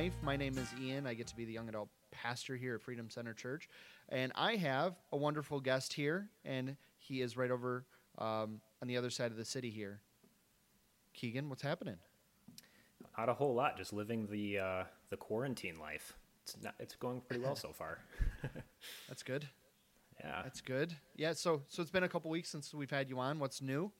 Life. My name is Ian. I get to be the young adult pastor here at Freedom Center Church. And I have a wonderful guest here, and he is right over um, on the other side of the city here. Keegan, what's happening? Not a whole lot. Just living the uh, the quarantine life. It's not, it's going pretty well so far. That's good. Yeah. That's good. Yeah. So so it's been a couple weeks since we've had you on. What's new?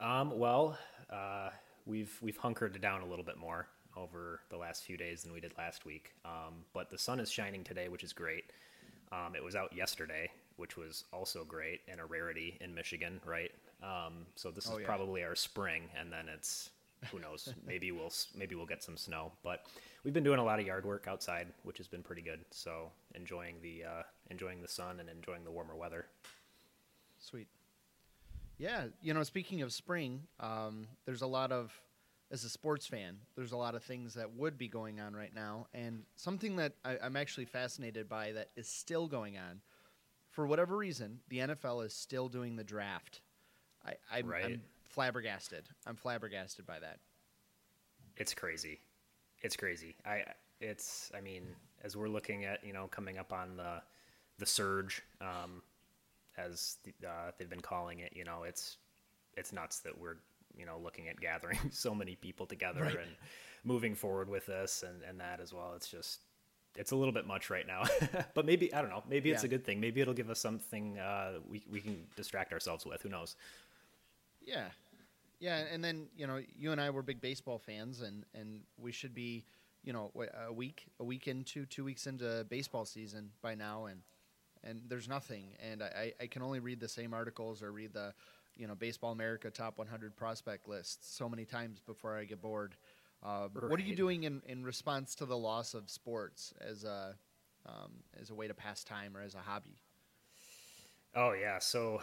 Um, well, uh, we've we've hunkered down a little bit more over the last few days than we did last week. Um, but the sun is shining today, which is great. Um, it was out yesterday, which was also great and a rarity in Michigan, right? Um, so this Oh, is yeah. probably our spring, and then it's who knows? maybe we'll maybe we'll get some snow. But we've been doing a lot of yard work outside, which has been pretty good. So enjoying the uh, enjoying the sun and enjoying the warmer weather. Sweet. Yeah, you know, speaking of spring, um, there's a lot of, as a sports fan, there's a lot of things that would be going on right now, and something that I, I'm actually fascinated by that is still going on. For whatever reason, the NFL is still doing the draft. I, I'm, Right. I'm flabbergasted. I'm flabbergasted by that. it's crazy it's crazy i it's i mean as we're looking at you know coming up on the the surge um as the, uh, they've been calling it you know it's it's nuts that we're you know looking at gathering so many people together Right. and moving forward with this and and that as well. It's just it's a little bit much right now. But maybe i don't know maybe it's Yeah. a good thing. Maybe it'll give us something uh we, we can distract ourselves with. Who knows? Yeah, yeah, and then you know, you and I were big baseball fans, and and we should be, you know, a week, a week into, two weeks into baseball season by now, and and there's nothing, and I I can only read the same articles or read the, you know, Baseball America top 100 prospect lists so many times before I get bored. Uh, What are you doing in, in response to the loss of sports as a um, as a way to pass time or as a hobby? Oh yeah, so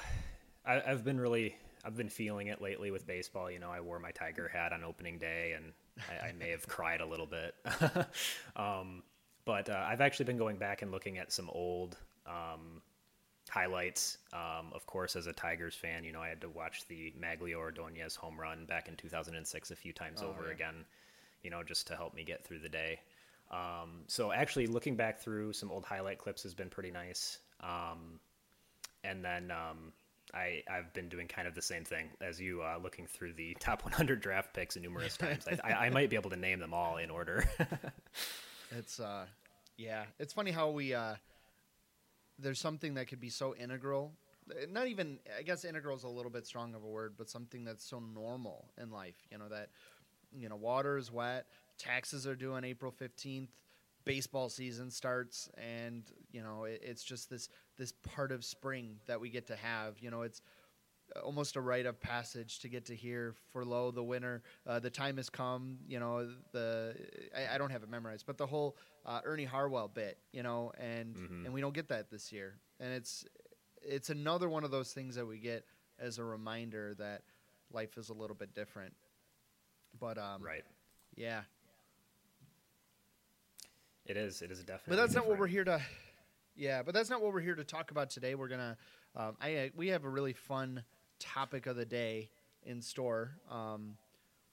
I, I've been really I've been feeling it lately with baseball. You know, I wore my Tiger hat on opening day, and I, I may have cried a little bit. um, but uh, I've actually been going back and looking at some old um, highlights. Um, of course, as a Tigers fan, you know, I had to watch the Magglio Ordonez home run back in 2006 a few times Oh, over yeah. again. You know, just to help me get through the day. Um, so actually, looking back through some old highlight clips has been pretty nice. Um, and then um, I I've been doing kind of the same thing as you, uh, looking through the top 100 draft picks numerous times. I, I, I might be able to name them all in order. It's uh yeah, it's funny how we uh there's something that could be so integral. eh, Not even I guess integral is a little bit strong of a word, but something that's so normal in life, you know that you know, water is wet, taxes are due on April 15th, baseball season starts and, you know, it, it's just this this part of spring that we get to have, you know, it's almost a rite of passage to get to hear for lo the winner uh, the time has come you know the I, I don't have it memorized but the whole uh, ernie harwell bit you know and Mhm. and we don't get that this year and it's it's another one of those things that we get as a reminder that life is a little bit different but um right. yeah It is. It is definitely. but that's not what we're here to yeah but that's not what we're here to talk about today we're gonna um, I, I we have a really fun topic of the day in store. Um,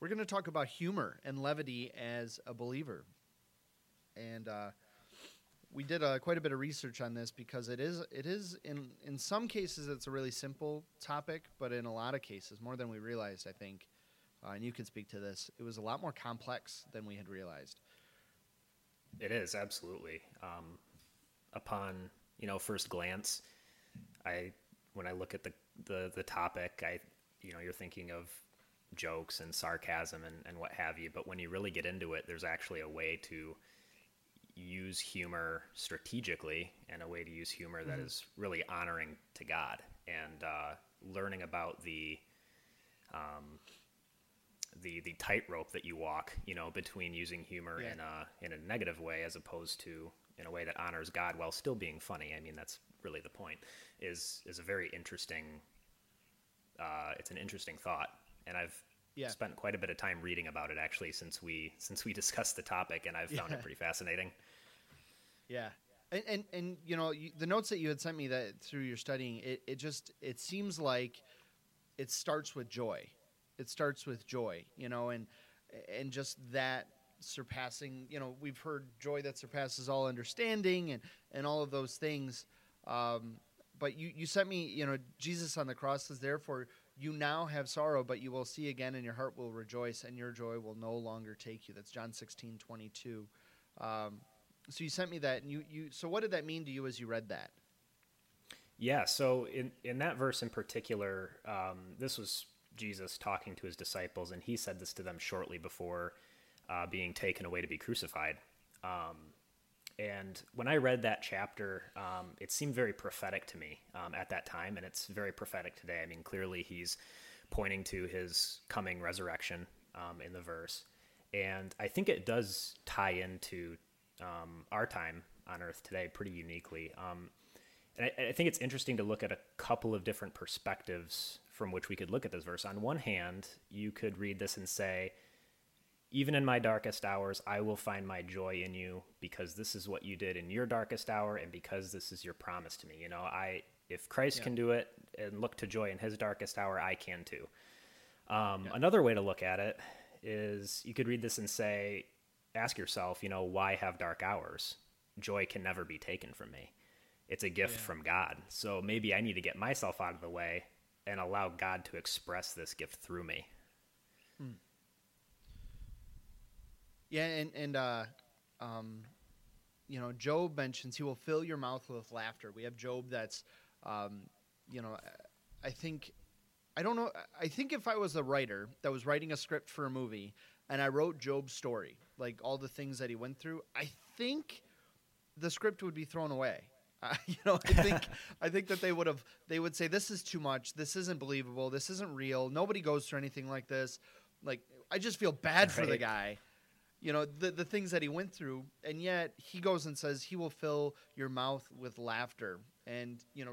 we're gonna talk about humor and levity as a believer. And uh, we did uh, quite a bit of research on this because it is it is in in some cases it's a really simple topic but in a lot of cases more than we realized i think uh, and you can speak to this it was a lot more complex than we had realized. It is absolutely. Um, upon you know first glance, I when I look at the, the the topic, I you know you're thinking of jokes and sarcasm and, and what have you. But when you really get into it, there's actually a way to use humor strategically and a way to use humor that Mhm. is really honoring to God and uh, learning about the um, the the tightrope that you walk, you know, between using humor Yeah. in a in a negative way as opposed to in a way that honors God while still being funny. I mean, that's really the point. Is is a very interesting. Uh, it's an interesting thought, and I've Yeah. spent quite a bit of time reading about it actually since we since we discussed the topic, and I've found Yeah. it pretty fascinating. Yeah, and and, and you know you, the notes that you had sent me that through your studying, it, it just it seems like it starts with joy. it starts with joy, you know, and and just that surpassing, you know, we've heard joy that surpasses all understanding and and all of those things. Um, but you you sent me, you know, Jesus on the cross says, therefore you now have sorrow, but you will see again, and your heart will rejoice, and your joy will no longer take you. That's John sixteen twenty two. Um, so you sent me that, and you you. So what did that mean to you as you read that? Yeah. So in in that verse in particular, um, this was Jesus talking to his disciples, and he said this to them shortly before uh, being taken away to be crucified. Um, and when I read that chapter, um, it seemed very prophetic to me um, at that time, and it's very prophetic today. I mean, clearly he's pointing to his coming resurrection um, in the verse, and I think it does tie into um, our time on Earth today pretty uniquely. Um, and I, I think it's interesting to look at a couple of different perspectives from which we could look at this verse. On one hand, you could read this and say, even in my darkest hours, I will find my joy in you because this is what you did in your darkest hour and because this is your promise to me. You know, I if Christ yeah. can do it and look to joy in his darkest hour, I can too. Um, yeah. Another way to look at it is you could read this and say, ask yourself, you know, why have dark hours? Joy can never be taken from me. It's a gift yeah. from God. So maybe I need to get myself out of the way and allow God to express this gift through me. Hmm. Yeah, and and uh, um, you know, Job mentions he will fill your mouth with laughter. We have Job that's, um, you know, I think, I don't know. I think if I was a writer that was writing a script for a movie and I wrote Job's story, like all the things that he went through, I think the script would be thrown away. Uh, you know, I think I think that they would have they would say this is too much. This isn't believable. This isn't real. Nobody goes through anything like this. Like I just feel bad right. for the guy you know the the things that he went through and yet he goes and says he will fill your mouth with laughter. And you know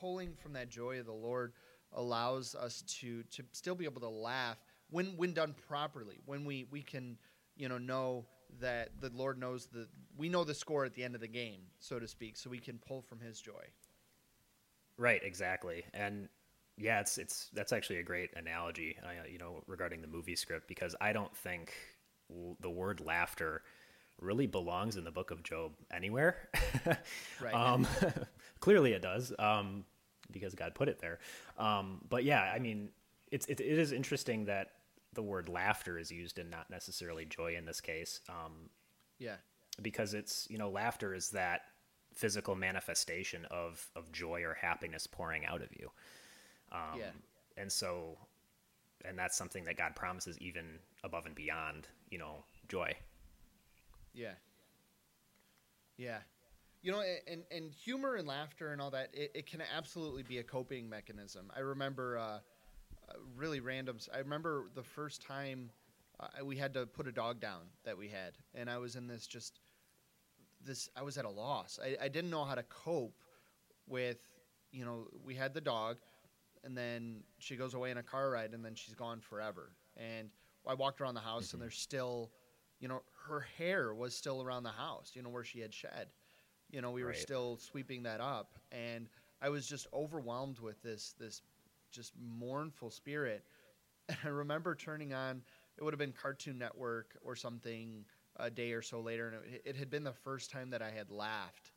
pulling from that joy of the lord allows us to to still be able to laugh when when done properly when we we can you know know that the lord knows the we know the score at the end of the game so to speak so we can pull from his joy. Right exactly. And yeah it's it's that's actually a great analogy uh, you know regarding the movie script because i don't think the word laughter really belongs in the book of Job anywhere. right. Um, clearly it does, um, because God put it there. Um, but yeah, I mean, it's it, it is interesting that the word laughter is used and not necessarily joy in this case. Um, yeah, because it's you know laughter is that physical manifestation of of joy or happiness pouring out of you. Um, yeah, and so, and that's something that God promises even above and beyond you know joy. Yeah. Yeah. You know, and, and humor and laughter and all that, it, it can absolutely be a coping mechanism. I remember uh, really random. I remember the first time uh, we had to put a dog down that we had, and I was in this just this. I was at a loss. I, I didn't know how to cope with. You know, we had the dog, and then she goes away in a car ride, and then she's gone forever. And I walked around the house mm-hmm. and there's still, you know, her hair was still around the house, you know, where she had shed. You know, we right. were still sweeping that up, and I was just overwhelmed with this this just mournful spirit. And I remember turning on it would have been Cartoon Network or something a day or so later, and it, it had been the first time that I had laughed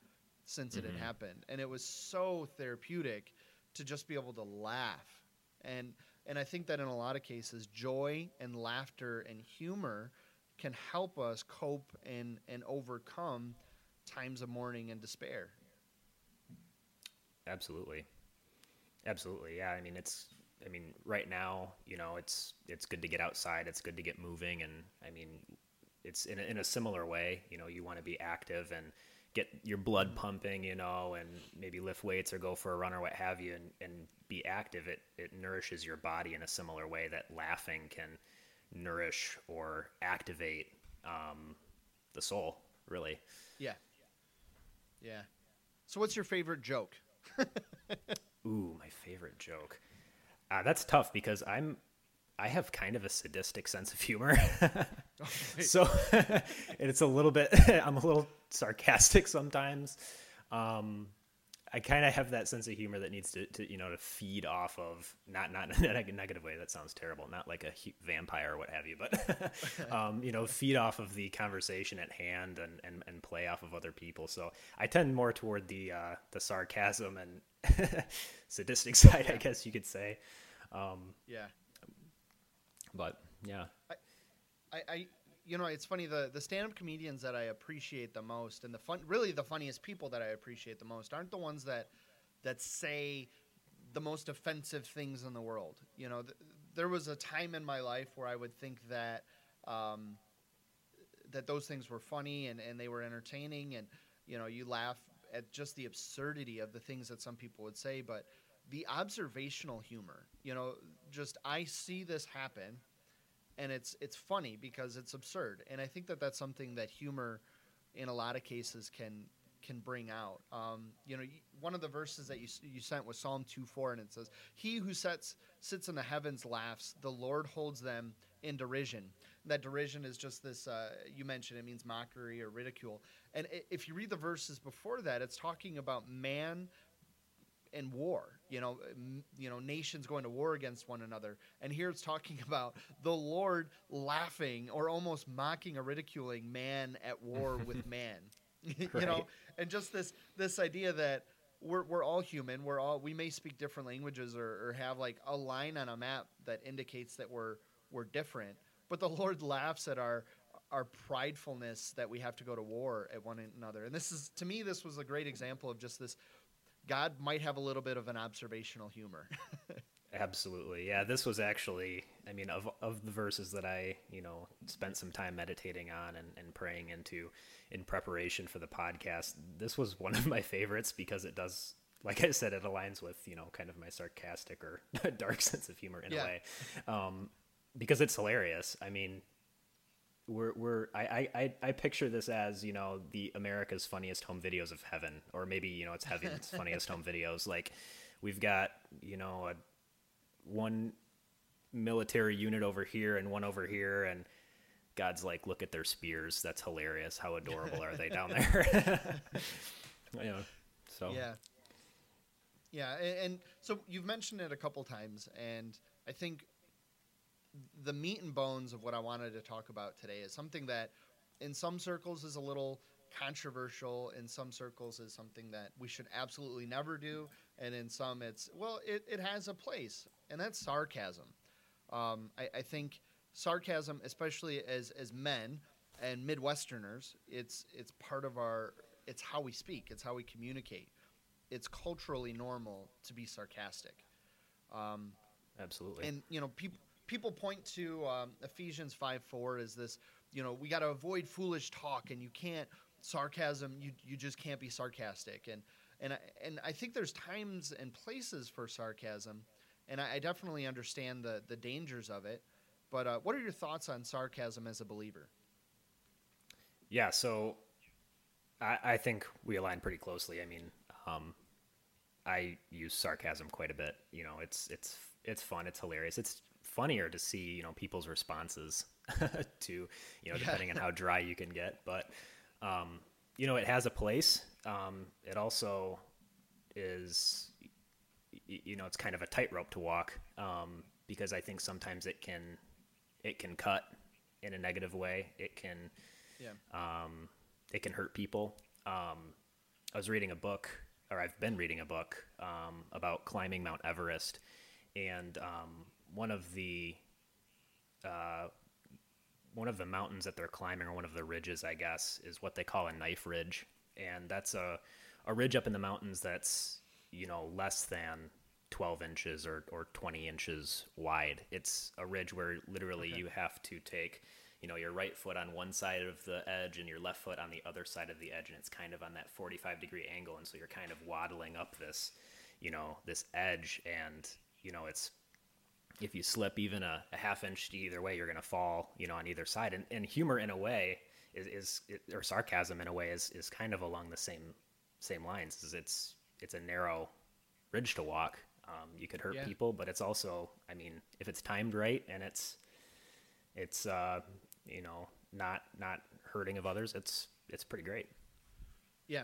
since mm-hmm. it had mm-hmm. happened, and it was so therapeutic to just be able to laugh. And and I think that in a lot of cases, joy and laughter and humor can help us cope and, and overcome times of mourning and despair. Absolutely. Absolutely. Yeah. I mean, it's, I mean, right now, you know, it's, it's good to get outside. It's good to get moving. And I mean, it's in a, in a similar way, you know, you want to be active and, get your blood pumping, you know, and maybe lift weights or go for a run or what have you, and, and be active, it, it nourishes your body in a similar way that laughing can nourish or activate um, the soul, really. Yeah. Yeah. So, what's your favorite joke? Ooh, my favorite joke. Uh, that's tough because I'm I have kind of a sadistic sense of humor. so it's a little bit, I'm a little sarcastic sometimes. Um, I kind of have that sense of humor that needs to, to, you know, to feed off of not not in a negative way. That sounds terrible. Not like a vampire or what have you, but um, you know, feed off of the conversation at hand and, and, and play off of other people. So I tend more toward the uh, the sarcasm and sadistic side, yeah. I guess you could say. Um, yeah. But yeah. I, I, you know, it's funny the the stand up comedians that I appreciate the most, and the fun, really the funniest people that I appreciate the most, aren't the ones that that say the most offensive things in the world. You know, th- there was a time in my life where I would think that um, that those things were funny and, and they were entertaining, and you know, you laugh at just the absurdity of the things that some people would say, but the observational humor, you know, just I see this happen and it's it's funny because it's absurd, and I think that that's something that humor, in a lot of cases, can can bring out. Um, you know, one of the verses that you you sent was Psalm two four, and it says, "He who sets sits in the heavens laughs; the Lord holds them in derision." That derision is just this. Uh, you mentioned it means mockery or ridicule, and if you read the verses before that, it's talking about man and war. You know, m- you know, nations going to war against one another. And here it's talking about the Lord laughing or almost mocking or ridiculing man at war with man. you right. know, and just this this idea that we're we're all human. We're all we may speak different languages or, or have like a line on a map that indicates that we're we're different. But the Lord laughs at our our pridefulness that we have to go to war at one another. And this is to me this was a great example of just this God might have a little bit of an observational humor. Absolutely. Yeah, this was actually, I mean, of, of the verses that I, you know, spent some time meditating on and, and praying into in preparation for the podcast, this was one of my favorites because it does, like I said, it aligns with, you know, kind of my sarcastic or dark sense of humor in yeah. a way. Um, because it's hilarious. I mean, we're we're I, I I picture this as you know the America's funniest home videos of heaven, or maybe you know it's heaven's funniest home videos. Like we've got you know a one military unit over here and one over here, and God's like, look at their spears. That's hilarious. How adorable are they down there? you know, so yeah, yeah, and, and so you've mentioned it a couple times, and I think the meat and bones of what I wanted to talk about today is something that in some circles is a little controversial in some circles is something that we should absolutely never do and in some it's well it, it has a place and that's sarcasm. Um, I, I, think sarcasm especially as as men and midwesterners it's it's part of our it's how we speak it's how we communicate. It's culturally normal to be sarcastic. Um, absolutely. and you know people people point to um, Ephesians 5 4 as this, you know, we got to avoid foolish talk and you can't, sarcasm, you, you just can't be sarcastic. And, and, I, and I think there's times and places for sarcasm, and I, I definitely understand the, the dangers of it. But uh, what are your thoughts on sarcasm as a believer? Yeah, so I, I think we align pretty closely. I mean, um, I use sarcasm quite a bit. You know, it's it's it's fun, it's hilarious, it's funnier to see you know people's responses to you know depending on how dry you can get. But um, you know it has a place. Um, it also is you know it's kind of a tightrope to walk um, because i think sometimes it can it can cut in a negative way. It can yeah. um, it can hurt people. Um, i was reading a book or i've been reading a book um, about climbing mount everest. And um, one of the uh, one of the mountains that they're climbing, or one of the ridges, I guess, is what they call a knife ridge, and that's a a ridge up in the mountains that's you know less than 12 inches or, or 20 inches wide. It's a ridge where literally okay. you have to take, you know, your right foot on one side of the edge and your left foot on the other side of the edge. And it's kind of on that 45 degree angle. And so you're kind of waddling up this, you know, this edge. And, you know, it's if you slip even a, a half inch either way, you're going to fall, you know, on either side. And, and humor in a way is, is or sarcasm in a way is, is kind of along the same, same lines is it's, it's a narrow ridge to walk. Um, you could hurt yeah. people, but it's also, I mean, if it's timed right and it's, it's, uh, you know, not, not hurting of others, it's, it's pretty great. Yeah.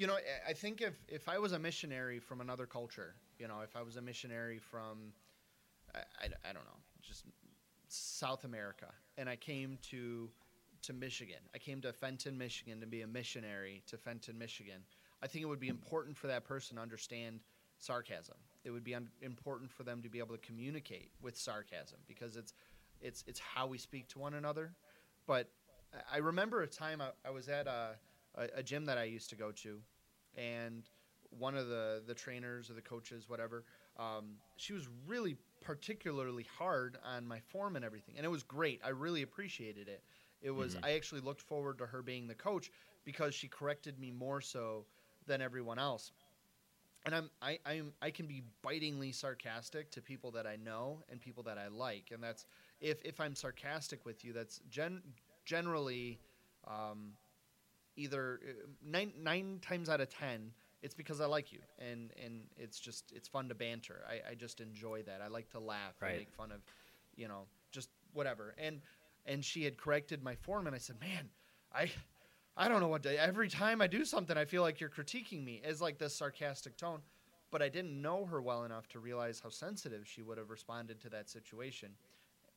you know, I- I think if if I was a missionary from another culture, you know, if I was a missionary from, I, I, I don't know, just South America, and I came to to Michigan, I came to Fenton, Michigan, to be a missionary to Fenton, Michigan. I think it would be important for that person to understand sarcasm. It would be un- important for them to be able to communicate with sarcasm because it's it's it's how we speak to one another. But I- remember a time I, I was at a, a, a gym that I used to go to, and one of the the trainers or the coaches, whatever, um, she was really particularly hard on my form and everything, and it was great. I really appreciated it. It was Mhm. I actually looked forward to her being the coach because she corrected me more so than everyone else. And I'm I I'm I can be bitingly sarcastic to people that I know and people that I like, and that's if if I'm sarcastic with you, that's gen generally um, either uh, nine nine times out of ten it's because I like you and and it's just it's fun to banter. I, I just enjoy that. I like to laugh Right. and make fun of, you know, just whatever. And and she had corrected my form and I said, "Man, I I don't know what to every time I do something I feel like you're critiquing me." As like this sarcastic tone, but I didn't know her well enough to realize how sensitive she would have responded to that situation.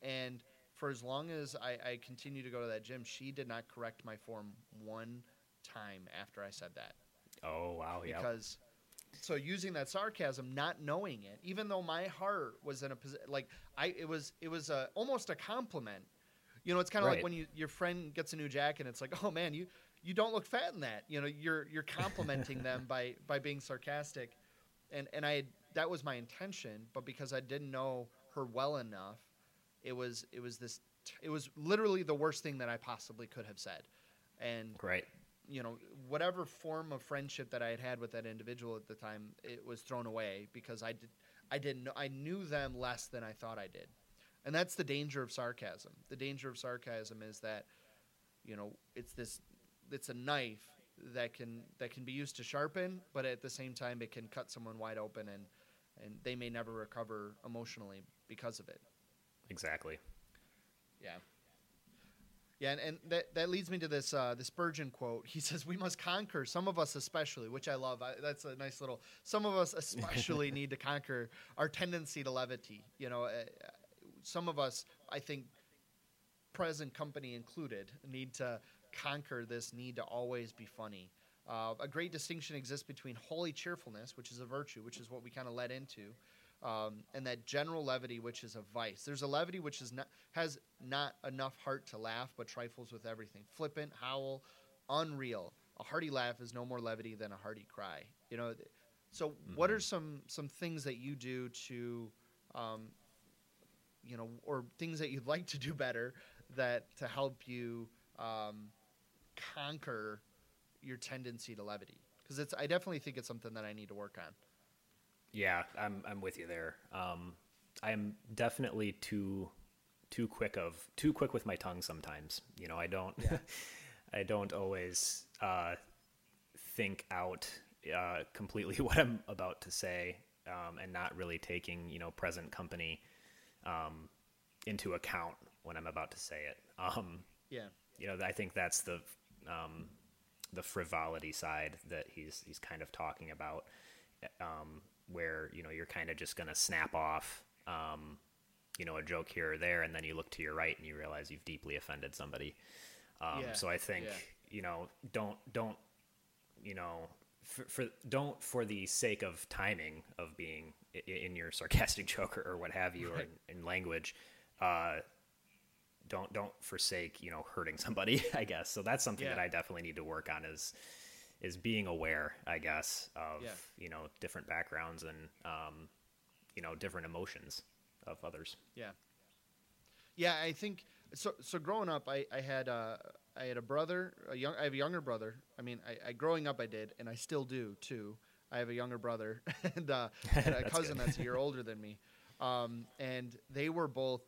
And for as long as I, I continue to go to that gym, she did not correct my form one time after I said that Oh wow, yeah. because so using that sarcasm not knowing it even though my heart was in a position like i it was it was a, almost a compliment. You know it's kind of like when you your friend gets a new jacket and it's like oh man you you don't look fat in that. You know you're you're complimenting them by by being sarcastic. And and i had, that was my intention but because i didn't know her well enough it was it was this it was literally the worst thing that i possibly could have said. And Right. You know whatever form of friendship that I had had with that individual at the time, it was thrown away because I did I didn't know I knew them less than I thought I did, and that's the danger of sarcasm. The danger of sarcasm is that you know it's this it's a knife that can that can be used to sharpen, but at the same time it can cut someone wide open and and they may never recover emotionally because of it. Exactly. Yeah. Yeah, and, and that, that leads me to this uh, this Spurgeon quote. He says, "We must conquer. Some of us, especially, which I love. I, that's a nice little. Some of us, especially, need to conquer our tendency to levity. You know, uh, some of us, I think, present company included, need to conquer this need to always be funny. Uh, a great distinction exists between holy cheerfulness, which is a virtue, which is what we kind of led into, um, and that general levity, which is a vice. There's a levity which is not has not enough heart to laugh, but trifles with everything. Flippant, howl, unreal. A hearty laugh is no more levity than a hearty cry. You know, so what are some some things that you do to, um, you know, or things that you'd like to do better that to help you um, conquer your tendency to levity? Because it's I definitely think it's something that I need to work on. Yeah, I'm I'm with you there. Um, I'm definitely too too quick of too quick with my tongue sometimes. You know, I don't Yeah. I don't always uh, think out uh, completely what I'm about to say, um, and not really taking you know present company um, into account when I'm about to say it. Um, Yeah. you know, I think that's the um, the frivolity side that he's he's kind of talking about, um, where you know you're kind of just gonna snap off, um, you know, a joke here or there, and then you look to your right and you realize you've deeply offended somebody. Um, Yeah, So I think yeah. you know, don't don't you know. For, for don't for the sake of timing of being in your sarcastic joke or, what have you or in, in language, uh, don't don't forsake you know hurting somebody i guess so that's something that i definitely need to work on is is being aware i guess of Yeah. you know different backgrounds and um you know different emotions of others Yeah. Yeah, I think so. So growing up, I, I had a I had a brother, a young. I have a younger brother. I mean, I, I growing up, I did, and I still do too. I have a younger brother and, uh, and a cousin that's a year older than me, um, and they were both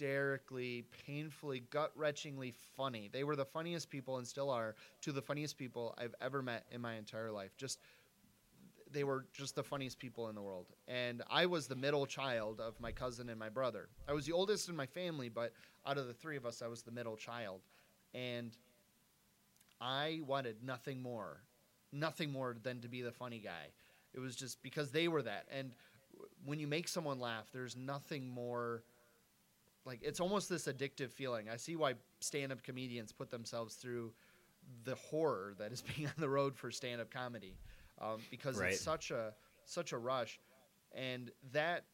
hysterically, painfully, gut wrenchingly funny. They were the funniest people, and still are, to the funniest people I've ever met in my entire life. Just they were just the funniest people in the world. And I was the middle child of my cousin and my brother. I was the oldest in my family, but out of the three of us, I was the middle child. And I wanted nothing more nothing more than to be the funny guy. It was just because they were that. And when you make someone laugh, there's nothing more like it's almost this addictive feeling. I see why stand-up comedians put themselves through the horror that is being on the road for stand-up comedy um, because Right. it's such a such a rush, and that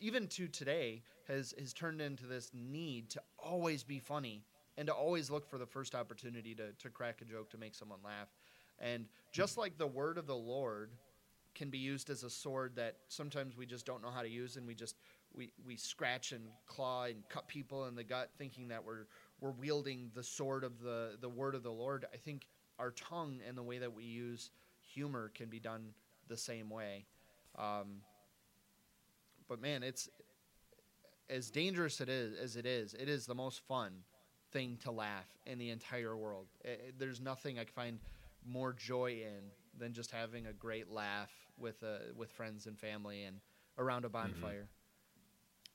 even to today has has turned into this need to always be funny and to always look for the first opportunity to to crack a joke to make someone laugh, and just like the word of the Lord can be used as a sword that sometimes we just don't know how to use and we just we, we scratch and claw and cut people in the gut thinking that we're we're wielding the sword of the the word of the Lord. I think our tongue and the way that we use humor can be done the same way. Um, but man, it's as dangerous it is as it is. It is the most fun thing to laugh in the entire world. I- I- there's nothing I find more joy in than just having a great laugh with uh, with friends and family and around a bonfire.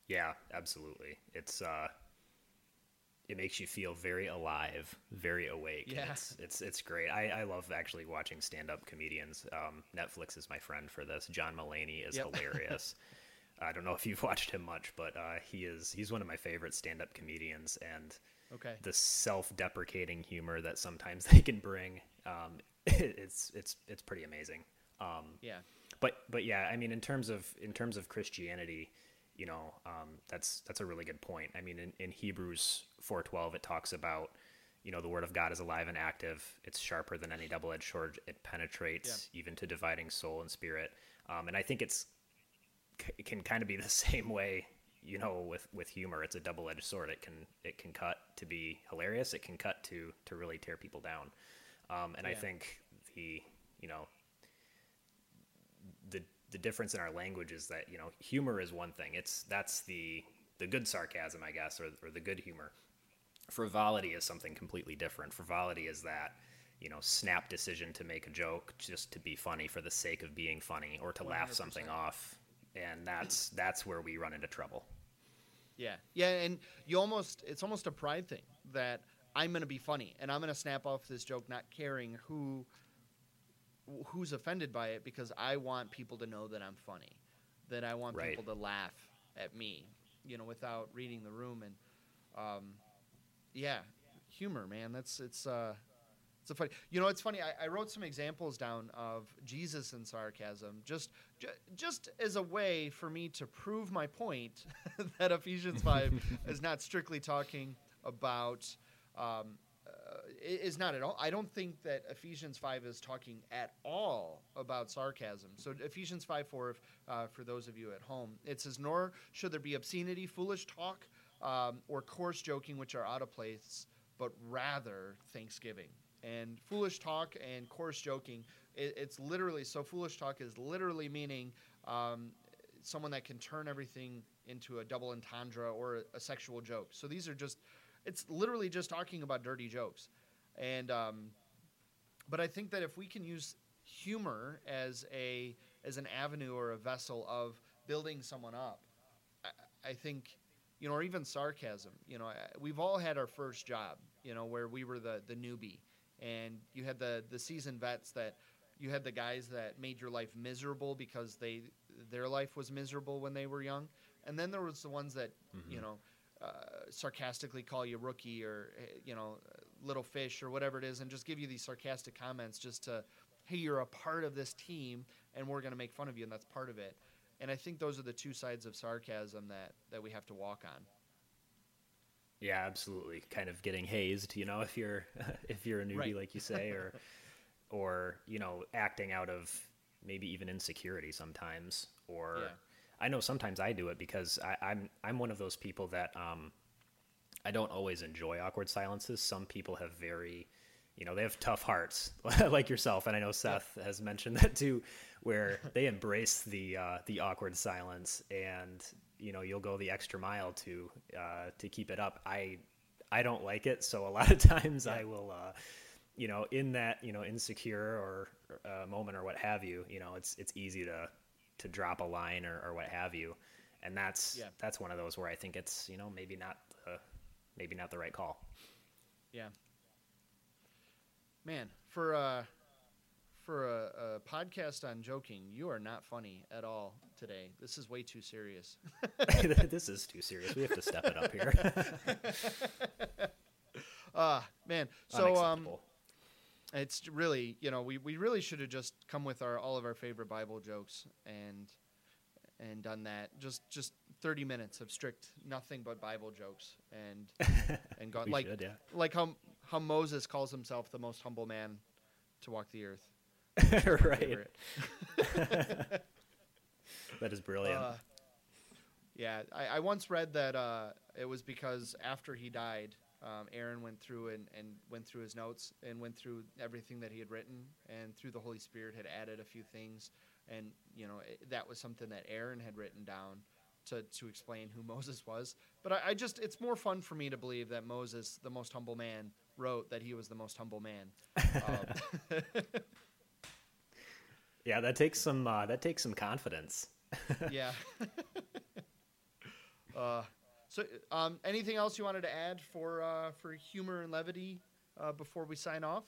Yeah, absolutely. It's uh it makes you feel very alive, very awake. Yeah. It's it's it's great. I, I love actually watching stand up comedians. Um, Netflix is my friend for this. John Mulaney is Yep. hilarious. I don't know if you've watched him much, but uh, he is he's one of my favorite stand up comedians and Okay. the self deprecating humor that sometimes they can bring, um, it's it's it's pretty amazing. Um, Yeah. but but yeah, I mean, in terms of in terms of Christianity, you know, um, that's that's a really good point. I mean, in, in Hebrews four twelve, it talks about you know the word of God is alive and active. It's sharper than any double edged sword. It penetrates even to dividing soul and spirit. Um, and I think it's it can kind of be the same way. You know, with with humor, it's a double edged sword. It can it can cut to be hilarious. It can cut to to really tear people down. Um, and I think the you know the the difference in our language is that you know humor is one thing. It's that's the the good sarcasm, I guess, or or the good humor. Frivolity is something completely different. Frivolity is that you know snap decision to make a joke just to be funny for the sake of being funny or to laugh something off, and that's that's where we run into trouble. Yeah, yeah, and you almost it's almost a pride thing that I'm gonna be funny and I'm gonna snap off this joke, not caring who who's offended by it because I want people to know that I'm funny, that I want Right. people to laugh at me, you know, without reading the room and um, yeah, humor, man. That's it's uh, it's a funny. You know, it's funny. I, I wrote some examples down of Jesus and sarcasm, just ju- just as a way for me to prove my point that Ephesians five is not strictly talking about. Um, is not at all. I don't think that Ephesians five is talking at all about sarcasm. So Ephesians five four, if, uh, for those of you at home, it says, "Nor should there be obscenity, foolish talk, um, or coarse joking, which are out of place, but rather thanksgiving." And foolish talk and coarse joking, it, it's literally so. Foolish talk is literally meaning um, someone that can turn everything into a double entendre or a, a sexual joke. So these are just, it's literally just talking about dirty jokes. And, um, but I think that if we can use humor as a as an avenue or a vessel of building someone up, I, I think, you know, or even sarcasm. You know, I- we've all had our first job. You know, where we were the the newbie, and you had the the seasoned vets that you had the guys that made your life miserable because they their life was miserable when they were young, and then there was the ones that you know uh, sarcastically call you rookie or eh, you know little fish or whatever it is, and just give you these sarcastic comments just to hey you're a part of this team and we're going to make fun of you and that's part of it. And I think those are the two sides of sarcasm that that we have to walk on. Yeah, absolutely. Kind of getting hazed, you know, if you're if you're a newbie, Right. like you say, or or you know, acting out of maybe even insecurity sometimes. Or Yeah. I know sometimes I do it because I, I'm I'm one of those people that um, I don't always enjoy awkward silences. Some people have very, you know, they have tough hearts, like yourself, and I know Seth has mentioned that too, where they embrace the uh, the awkward silence, and you know, you'll go the extra mile to uh, to keep it up. I I don't like it, so a lot of times I will. Uh, you know, in that you know insecure or uh, moment or what have you, you know, it's it's easy to to drop a line or, or what have you, and that's Yeah. that's one of those where I think it's you know maybe not maybe not the right call. Yeah. Man, for uh for a, a podcast on joking, you are not funny at all today. This is way too serious. this is too serious. We have to step it up here. Ah, man. So um, it's really, you know, we, we really should have just come with our all of our favorite Bible jokes and and done that. Just just thirty minutes of strict nothing but Bible jokes and and gone like should, yeah. like how how Moses calls himself the most humble man to walk the earth. right. that is brilliant. Uh, yeah, I, I once read that uh, it was because after he died, um, Aaron went through and, and went through his notes and went through everything that he had written, and through the Holy Spirit had added a few things, and you know it, that was something that Aaron had written down to to explain who Moses was. But I, I just it's more fun for me to believe that Moses, the most humble man, wrote that he was the most humble man. Um, yeah, that takes some uh, that takes some confidence. yeah. uh, so, um, anything else you wanted to add for uh, for humor and levity uh, before we sign off?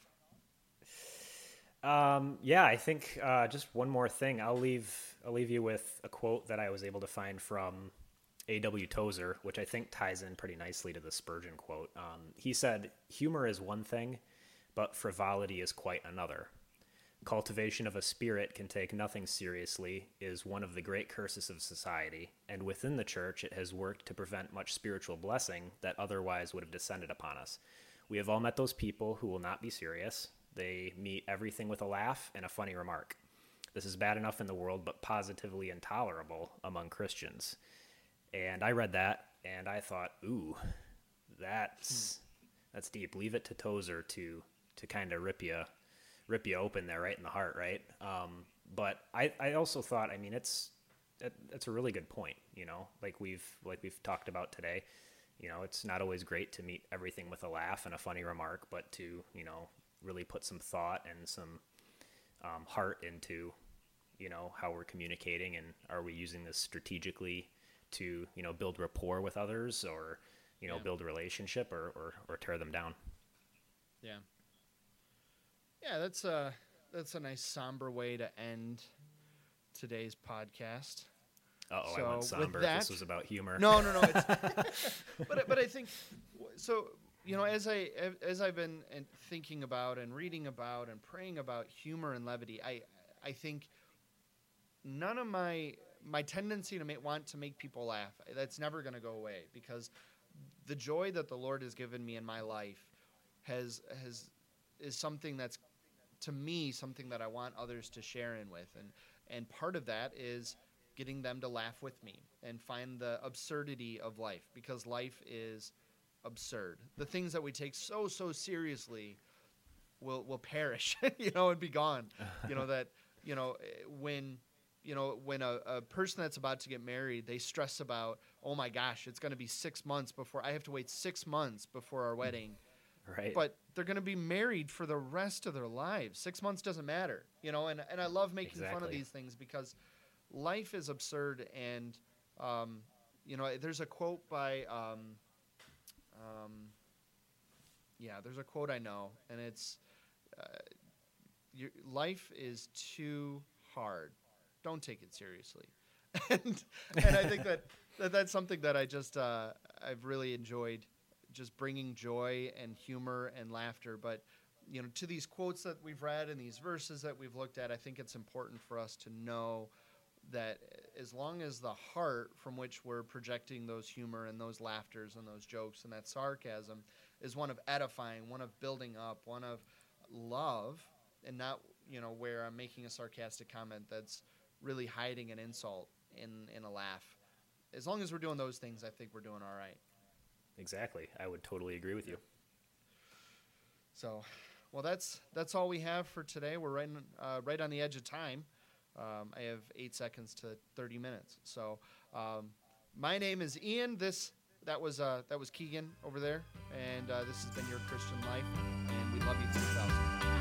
Um, yeah, I think uh, just one more thing. I'll leave I'll leave you with a quote that I was able to find from A.W. Tozer, which I think ties in pretty nicely to the Spurgeon quote. Um, he said, "Humor is one thing, but frivolity is quite another." Cultivation of a spirit can take nothing seriously is one of the great curses of society, and within the church it has worked to prevent much spiritual blessing that otherwise would have descended upon us. We have all met those people who will not be serious. They meet everything with a laugh and a funny remark. This is bad enough in the world, but positively intolerable among Christians. And I read that and I thought, ooh, that's that's deep. Leave it to Tozer to to kind of rip you rip you open there right in the heart, right? Um, but I, I also thought, I mean, it's it, that's a really good point. You know, like we've like we've talked about today. You know, it's not always great to meet everything with a laugh and a funny remark, but to you know really put some thought and some um, heart into you know how we're communicating and are we using this strategically to you know build rapport with others or you know yeah. build a relationship or, or or tear them down yeah yeah, that's a that's a nice somber way to end today's podcast. oh, so I went somber. That, this was about humor. No, no, no. but but I think so. You know, as I as I've been thinking about and reading about and praying about humor and levity, I I think none of my my tendency to make, want to make people laugh that's never going to go away because the joy that the Lord has given me in my life has has is something that's to me something that I want others to share in with, and and part of that is getting them to laugh with me and find the absurdity of life because life is absurd. The things that we take so so seriously will will perish, you know, and be gone. you know that you know when you know when a, a person that's about to get married they stress about oh my gosh it's going to be six months before i have to wait six months before our wedding Right. But they're going to be married for the rest of their lives. Six months doesn't matter, you know. And and I love making exactly. fun of these things because life is absurd. And um, you know, there's a quote by um, um, yeah, there's a quote I know, and it's uh, your life is too hard. Don't take it seriously. and and I think that, that that's something that I just uh, I've really enjoyed just bringing joy and humor and laughter. But you know, to these quotes that we've read and these verses that we've looked at, I think it's important for us to know that as long as the heart from which we're projecting those humor and those laughters and those jokes and that sarcasm is one of edifying, one of building up, one of love, and not you know where I'm making a sarcastic comment that's really hiding an insult in in a laugh. As long as we're doing those things, I think we're doing all right. Exactly. I would totally agree with you. So, well, that's that's all we have for today. We're right uh, right on the edge of time. Um, I have eight seconds to thirty minutes. So, um, my name is Ian. This that was uh, that was Keegan over there, and uh, this has been your Christian life, and we love you 3000.